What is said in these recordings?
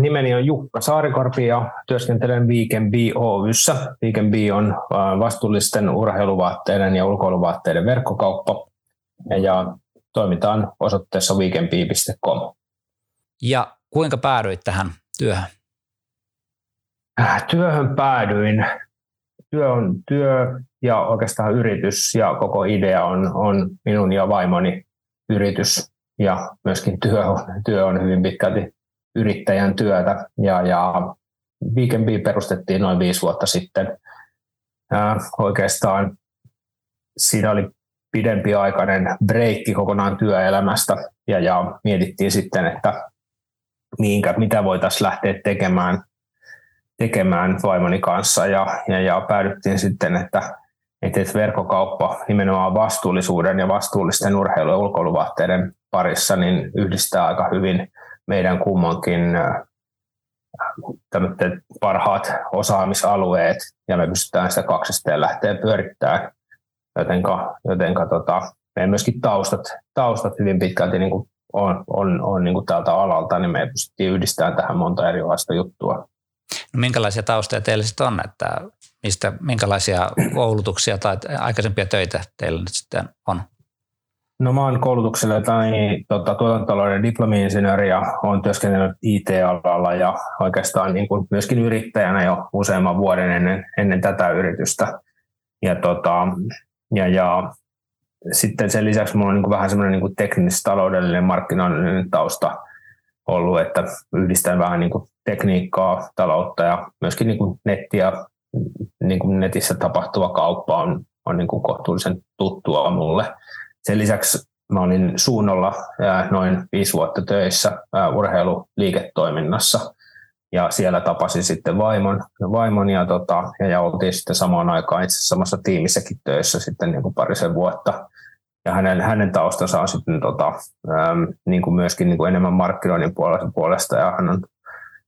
Nimeni on Jukka Saarikorpi ja työskentelen Weekend B Oyssä. Weekend B on vastuullisten urheiluvaatteiden ja ulkoiluvaatteiden verkkokauppa ja toimitaan osoitteessa weekendb.com. Ja kuinka päädyit tähän työhön? Äh, työhön päädyin. Työ on työ ja oikeastaan yritys ja koko idea on, on minun ja vaimoni yritys ja myöskin työ on, työ on hyvin pitkälti yrittäjän työtä. Ja, ja Weekend perustettiin noin viisi vuotta sitten. Ää, oikeastaan siinä oli pidempiaikainen breikki kokonaan työelämästä. Ja, ja mietittiin sitten, että minkä, mitä voitaisiin lähteä tekemään, tekemään vaimoni kanssa. Ja, ja, ja päädyttiin sitten, että, että verkkokauppa nimenomaan vastuullisuuden ja vastuullisten urheilu- ja ulkoiluvaatteiden parissa niin yhdistää aika hyvin meidän kummankin parhaat osaamisalueet ja me pystytään sitä kaksisteen lähteä pyörittämään. Jotenka, jotenka tota, meidän myöskin taustat, taustat hyvin pitkälti niin kuin on, on, on niin kuin tältä alalta, niin me pystyttiin yhdistämään tähän monta erilaista juttua. No minkälaisia taustoja teillä sitten on, että mistä, minkälaisia koulutuksia tai aikaisempia töitä teillä nyt sitten on? No mä oon koulutuksella tai tota, tuotantotalouden diplomi-insinööri ja olen työskennellyt IT-alalla ja oikeastaan niin kuin myöskin yrittäjänä jo useamman vuoden ennen, ennen tätä yritystä. Ja, tota, ja, ja sitten sen lisäksi minulla on niin kuin vähän semmoinen niin teknis-taloudellinen markkinoillinen tausta ollut, että yhdistän vähän niin kuin tekniikkaa, taloutta ja myöskin niin kuin nettiä, niin kuin netissä tapahtuva kauppa on, on niin kuin kohtuullisen tuttua mulle. Sen lisäksi mä olin suunnolla noin viisi vuotta töissä urheiluliiketoiminnassa ja siellä tapasin sitten vaimon, vaimon ja, tota, ja, ja oltiin sitten samaan aikaan itse samassa tiimissäkin töissä sitten niin kuin parisen vuotta. Ja hänen, hänen taustansa on sitten tota, äm, niin kuin myöskin niin kuin enemmän markkinoinnin puolesta ja hän on,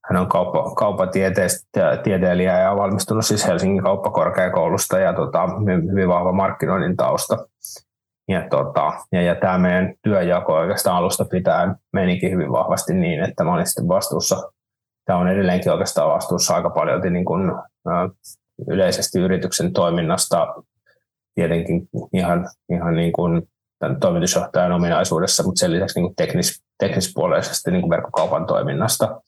hän on kauppa, kauppatieteilijä ja valmistunut siis Helsingin kauppakorkeakoulusta ja tota, hyvin vahva markkinoinnin tausta. Ja, tota, ja, ja tämä meidän työjako oikeastaan alusta pitää menikin hyvin vahvasti niin, että mä olin sitten vastuussa, tämä on edelleenkin oikeastaan vastuussa aika paljon niin kuin, ä, yleisesti yrityksen toiminnasta, tietenkin ihan, ihan niin kuin tämän toimitusjohtajan ominaisuudessa, mutta sen lisäksi niin teknis, teknispuolisesti niin kuin verkkokaupan toiminnasta.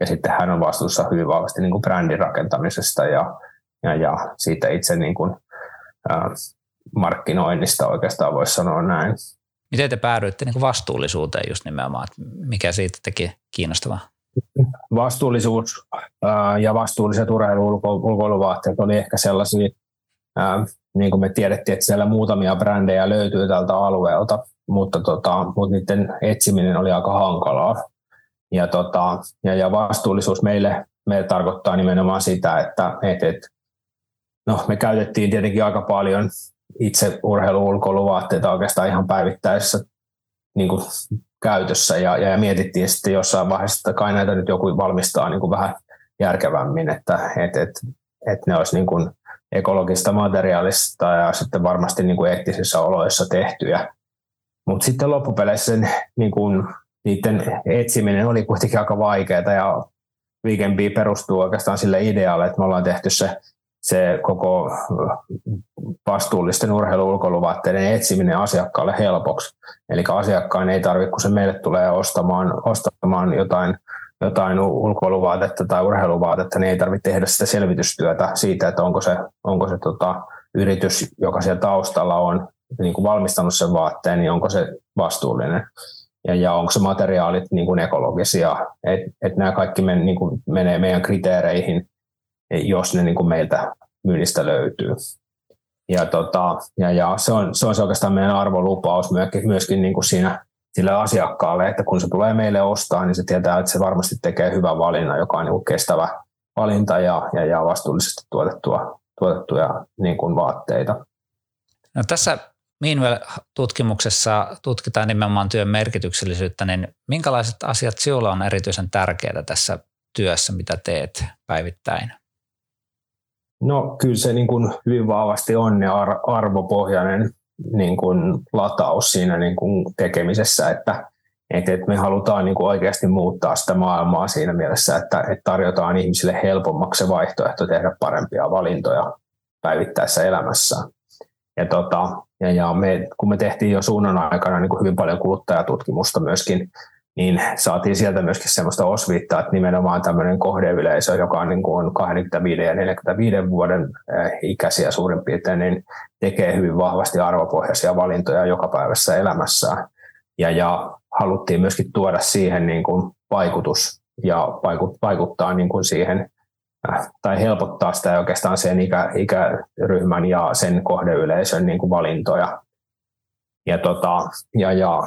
Ja sitten hän on vastuussa hyvin vahvasti niin kuin brändin rakentamisesta ja, ja, ja siitä itse niin kuin, ä, markkinoinnista oikeastaan voisi sanoa näin. Miten te päädyitte niin vastuullisuuteen just nimenomaan, että mikä siitä teki kiinnostavaa? Vastuullisuus ja vastuulliset urheilu ulkoiluvaatteet oli ehkä sellaisia, niin kuin me tiedettiin, että siellä muutamia brändejä löytyy tältä alueelta, mutta, tota, mutta niiden etsiminen oli aika hankalaa. Ja, tota, ja, ja vastuullisuus meille, meille tarkoittaa nimenomaan sitä, että et, et, no, me käytettiin tietenkin aika paljon itse urheilu-ulkoiluvaatteita oikeastaan ihan päivittäisessä niin kuin käytössä ja, ja mietittiin sitten jossain vaiheessa, että kai näitä nyt joku valmistaa niin kuin vähän järkevämmin, että et, et, et ne olisi niin kuin ekologista materiaalista ja sitten varmasti niin kuin eettisissä oloissa tehtyjä. Mutta sitten loppupeleissä sen, niin kuin, niiden etsiminen oli kuitenkin aika vaikeaa ja Weekend perustuu oikeastaan sille idealle, että me ollaan tehty se se koko vastuullisten urheilu-ulkoiluvaatteiden etsiminen asiakkaalle helpoksi. Eli asiakkaan ei tarvitse, kun se meille tulee ostamaan, ostamaan jotain, jotain ulkoiluvaatetta tai urheiluvaatetta, niin ei tarvitse tehdä sitä selvitystyötä siitä, että onko se, onko se tota, yritys, joka siellä taustalla on niin kuin valmistanut sen vaatteen, niin onko se vastuullinen ja, ja onko se materiaalit niin kuin ekologisia. Että et nämä kaikki men, niin kuin menee meidän kriteereihin jos ne niin kuin meiltä myynnistä löytyy. Ja, tota, ja, ja se, on, se on se oikeastaan meidän arvolupaus myöskin, myöskin niin kuin siinä sille asiakkaalle, että kun se tulee meille ostaa, niin se tietää, että se varmasti tekee hyvän valinnan, joka on niin kestävä valinta ja, ja, ja vastuullisesti tuotettua, tuotettuja niin kuin vaatteita. No tässä Meanwell-tutkimuksessa tutkitaan nimenomaan työn merkityksellisyyttä, niin minkälaiset asiat sinulla on erityisen tärkeitä tässä työssä, mitä teet päivittäin? No kyllä se niin kuin hyvin vahvasti on ne arvopohjainen niin kuin lataus siinä niin kuin tekemisessä, että, että, että me halutaan niin kuin oikeasti muuttaa sitä maailmaa siinä mielessä, että, että tarjotaan ihmisille helpommaksi se vaihtoehto tehdä parempia valintoja päivittäisessä elämässään. Ja, tota, ja, ja me, kun me tehtiin jo suunnan aikana niin kuin hyvin paljon kuluttajatutkimusta myöskin niin saatiin sieltä myöskin sellaista osviittaa, että nimenomaan tämmöinen kohdeyleisö, joka on, niin kuin on 25 ja 45 vuoden eh, ikäisiä suurin piirtein, niin tekee hyvin vahvasti arvopohjaisia valintoja joka päivässä elämässään. Ja, ja haluttiin myöskin tuoda siihen niin kuin vaikutus ja vaikuttaa niin kuin siihen eh, tai helpottaa sitä oikeastaan sen ikä, ikäryhmän ja sen kohdeyleisön niin kuin valintoja ja, tota, ja, ja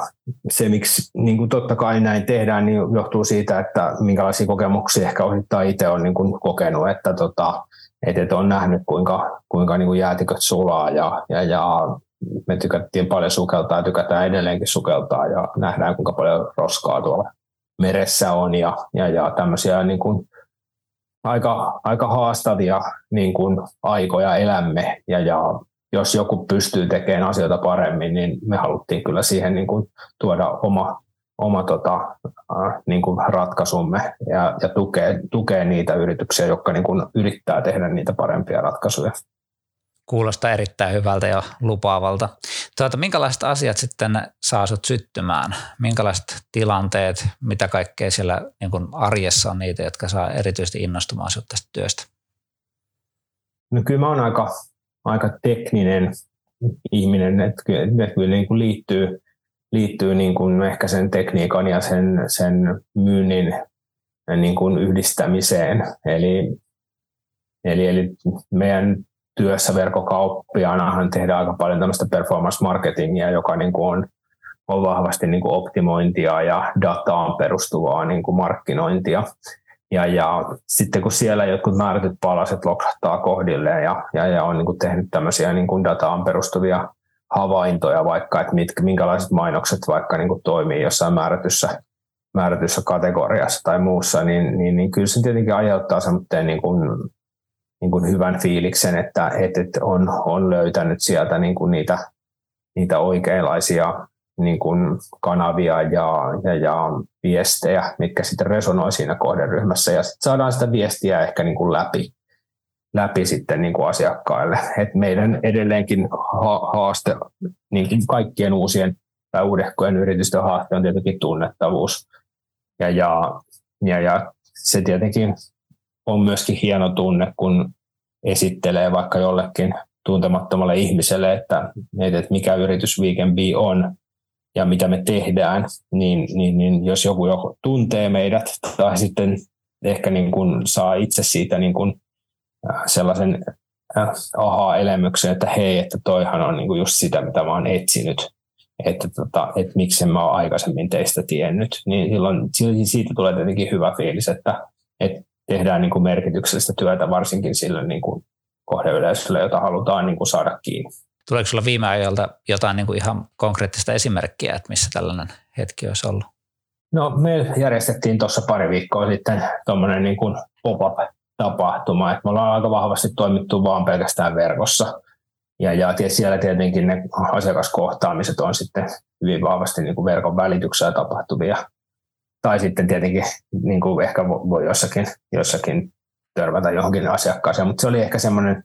se, miksi niin kuin totta kai näin tehdään, niin johtuu siitä, että minkälaisia kokemuksia ehkä osittain itse on niin kuin kokenut, että tota, että on nähnyt, kuinka, kuinka niin kuin jäätiköt sulaa ja, ja, ja me tykättiin paljon sukeltaa ja tykätään edelleenkin sukeltaa ja nähdään, kuinka paljon roskaa tuolla meressä on ja, ja, ja tämmöisiä niin kuin aika, aika haastavia niin kuin aikoja elämme ja, ja jos joku pystyy tekemään asioita paremmin, niin me haluttiin kyllä siihen niin kuin tuoda oma, oma tota, äh, niin kuin ratkaisumme ja, ja tukea, tukea niitä yrityksiä, jotka niin kuin yrittää tehdä niitä parempia ratkaisuja. Kuulostaa erittäin hyvältä ja lupaavalta. Tuota, minkälaiset asiat sitten saa sut syttymään? Minkälaiset tilanteet, mitä kaikkea siellä niin kuin arjessa on niitä, jotka saa erityisesti innostumaan sinut tästä työstä? No kyllä mä oon aika aika tekninen ihminen, että kyllä, niin kuin liittyy, liittyy niin kuin ehkä sen tekniikan ja sen, sen myynnin niin kuin yhdistämiseen. Eli, eli, eli meidän työssä verkkokauppiaanahan tehdään aika paljon tämmöistä performance marketingia, joka niin kuin on, on vahvasti niin kuin optimointia ja dataan perustuvaa niin kuin markkinointia. Ja, ja sitten kun siellä jotkut määrätyt palaset loksahtaa kohdilleen ja, ja, ja on niin kuin tehnyt tämmöisiä niin kuin dataan perustuvia havaintoja vaikka, että mitkä, minkälaiset mainokset vaikka niin kuin toimii jossain määrätyssä, määrätyssä kategoriassa tai muussa, niin, niin, niin kyllä se tietenkin aiheuttaa semmoinen niin kuin, niin kuin hyvän fiiliksen, että, että on, on löytänyt sieltä niin kuin niitä, niitä oikeanlaisia niin kuin kanavia ja, ja, ja viestejä, mitkä sitten resonoi siinä kohderyhmässä ja sitten saadaan sitä viestiä ehkä niin kuin läpi, läpi sitten niin kuin asiakkaille. Et meidän edelleenkin haaste niin kuin kaikkien uusien tai uudehkojen yritysten haaste on tietenkin tunnettavuus. Ja, ja, ja, ja se tietenkin on myöskin hieno tunne, kun esittelee vaikka jollekin tuntemattomalle ihmiselle, että, että mikä yritys Weekend on, ja mitä me tehdään, niin, niin, niin jos joku jo tuntee meidät tai sitten ehkä niin kuin saa itse siitä niin kuin äh, sellaisen äh, aha-elämyksen, että hei, että toihan on niin kuin just sitä, mitä mä oon etsinyt, että, tota, että miksi mä oon aikaisemmin teistä tiennyt, niin silloin siitä tulee tietenkin hyvä fiilis, että, että tehdään niin kuin merkityksellistä työtä varsinkin sille niin kuin kohdeyleisölle, jota halutaan niin kuin saada kiinni. Tuleeko sinulla viime ajalta jotain niin kuin ihan konkreettista esimerkkiä, että missä tällainen hetki olisi ollut? No me järjestettiin tuossa pari viikkoa sitten tuommoinen niin kuin pop-up-tapahtuma, että me ollaan aika vahvasti toimittu vaan pelkästään verkossa. Ja, ja siellä tietenkin ne asiakaskohtaamiset on sitten hyvin vahvasti niin kuin verkon välityksellä tapahtuvia. Tai sitten tietenkin niin kuin ehkä voi jossakin, jossakin törmätä johonkin asiakkaaseen, mutta se oli ehkä semmoinen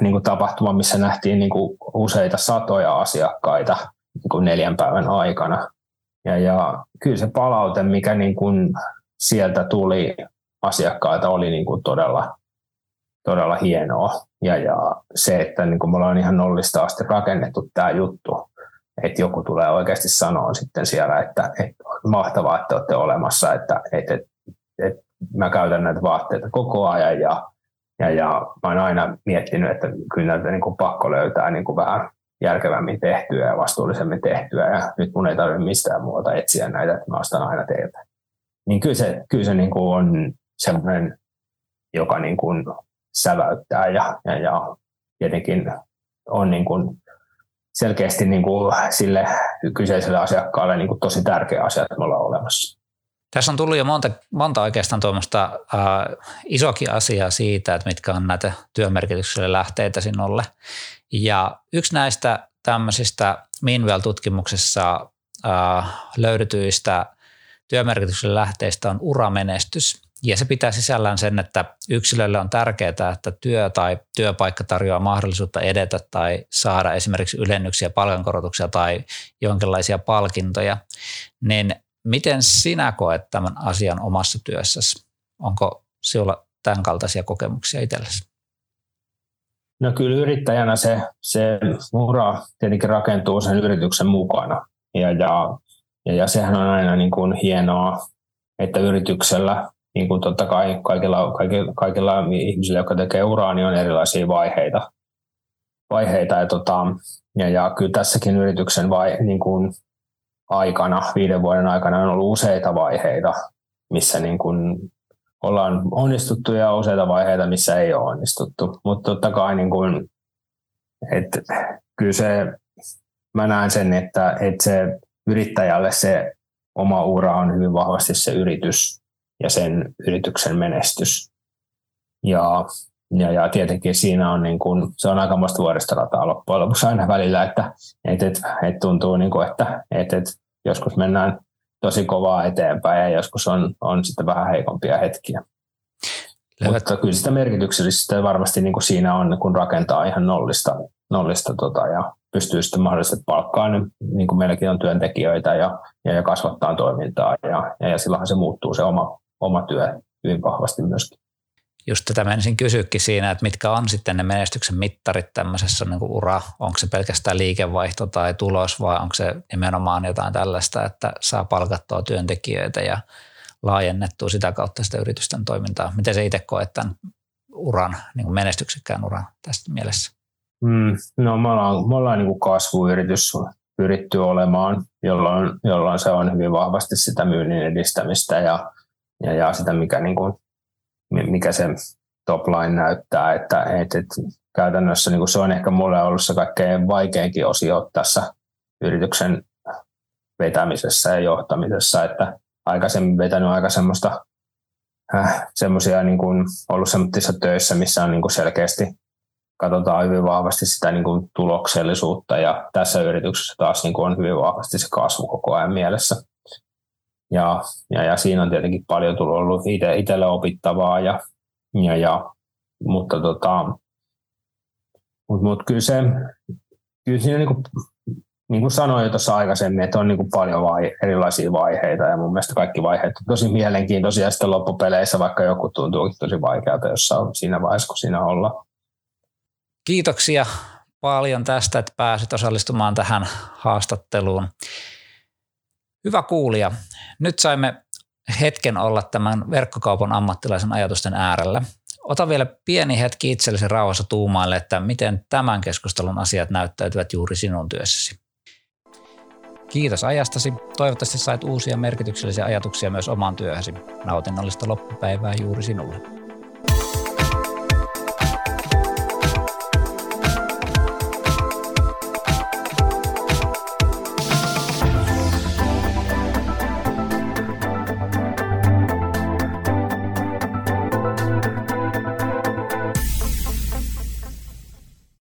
niin kuin tapahtuma, missä nähtiin niin kuin useita satoja asiakkaita niin kuin neljän päivän aikana. Ja, ja kyllä se palaute, mikä niin kuin sieltä tuli asiakkaita, oli niin kuin todella, todella hienoa. Ja, ja se, että niin kuin me ollaan ihan nollista asti rakennettu tämä juttu, että joku tulee oikeasti sanoa sitten siellä, että, että mahtavaa, että olette olemassa, että, että, että, että mä käytän näitä vaatteita koko ajan ja ja, ja mä oon aina miettinyt, että kyllä näitä niin kuin pakko löytää niin kuin vähän järkevämmin tehtyä ja vastuullisemmin tehtyä ja nyt mun ei tarvitse mistään muuta etsiä näitä, että mä ostan aina teiltä. Niin kyllä se, kyllä se niin kuin on semmoinen, joka niin kuin säväyttää ja, ja, ja tietenkin on niin kuin selkeästi niin kuin sille kyseiselle asiakkaalle niin kuin tosi tärkeä asia, että me ollaan olemassa. Tässä on tullut jo monta, monta oikeastaan tuommoista äh, isokin asiaa siitä, että mitkä on näitä työmerkitykselle lähteitä sinulle. Ja yksi näistä tämmöisistä Minwell-tutkimuksessa äh, löydetyistä työmerkitykselle lähteistä on uramenestys. Ja se pitää sisällään sen, että yksilölle on tärkeää, että työ tai työpaikka tarjoaa mahdollisuutta edetä tai saada esimerkiksi ylennyksiä, palkankorotuksia tai jonkinlaisia palkintoja. Niin miten sinä koet tämän asian omassa työssäsi? Onko sinulla tämän kaltaisia kokemuksia itsellesi? No kyllä yrittäjänä se, se ura tietenkin rakentuu sen yrityksen mukana. Ja, ja, ja, ja sehän on aina niin kuin hienoa, että yrityksellä, niin kuin totta kai kaikilla, kaikilla, kaikilla ihmisillä, jotka tekee uraa, niin on erilaisia vaiheita. vaiheita ja, tota, ja, ja kyllä tässäkin yrityksen vai, niin kuin aikana, viiden vuoden aikana on ollut useita vaiheita, missä niin kuin ollaan onnistuttu ja useita vaiheita, missä ei ole onnistuttu. Mutta totta kai niin kuin, että kyllä se, mä näen sen, että, että se yrittäjälle se oma ura on hyvin vahvasti se yritys ja sen yrityksen menestys. Ja, ja, ja tietenkin siinä on, niin kuin, se on aika muista vuoristorataa loppujen lopuksi aina välillä, että et, et, et tuntuu, niin kuin, että et, et, joskus mennään tosi kovaa eteenpäin ja joskus on, on sitten vähän heikompia hetkiä. Levät. Mutta kyllä sitä merkityksellistä varmasti niin kuin siinä on, kun rakentaa ihan nollista, nollista tota, ja pystyy sitten mahdollisesti palkkaamaan, niin, niin kuin meilläkin on työntekijöitä ja, ja, ja kasvattaa toimintaa ja, ja, ja silloinhan se muuttuu se oma, oma työ hyvin vahvasti myöskin just tätä menisin kysyäkin siinä, että mitkä on sitten ne menestyksen mittarit tämmöisessä niin ura, onko se pelkästään liikevaihto tai tulos vai onko se nimenomaan jotain tällaista, että saa palkattua työntekijöitä ja laajennettua sitä kautta sitä yritysten toimintaa. Miten se itse koet tämän uran, niin kuin menestyksekkään uran tästä mielessä? Mm, no me ollaan, me ollaan niin kuin kasvuyritys pyritty olemaan, jolloin, jolloin se on hyvin vahvasti sitä myynnin edistämistä ja, ja, ja sitä, mikä niin kuin mikä se top line näyttää, että, että, että käytännössä niin se on ehkä mulle ollut se kaikkein vaikeinkin osio tässä yrityksen vetämisessä ja johtamisessa, että aikaisemmin vetänyt aika semmoista äh, semmoisia niin kuin ollut semmoisissa töissä, missä on niin kuin selkeästi katsotaan hyvin vahvasti sitä niin kuin tuloksellisuutta ja tässä yrityksessä taas niin kuin on hyvin vahvasti se kasvu koko ajan mielessä. Ja, ja, ja siinä on tietenkin paljon tullut ollut itselle opittavaa, ja, ja, ja, mutta tota, mut, mut kyllä, se, kyllä siinä niin kuin, niin kuin sanoin jo tuossa aikaisemmin, että on niin kuin paljon vai, erilaisia vaiheita ja mun mielestä kaikki vaiheet on tosi mielenkiintoisia sitten loppupeleissä, vaikka joku tuntuu tosi vaikealta jossain siinä vaiheessa, kun siinä ollaan. Kiitoksia paljon tästä, että pääsit osallistumaan tähän haastatteluun. Hyvä kuulija, nyt saimme hetken olla tämän verkkokaupan ammattilaisen ajatusten äärellä. Ota vielä pieni hetki itsellesi rauhassa tuumaille, että miten tämän keskustelun asiat näyttäytyvät juuri sinun työssäsi. Kiitos ajastasi. Toivottavasti sait uusia merkityksellisiä ajatuksia myös omaan työhösi. Nautinnollista loppupäivää juuri sinulle.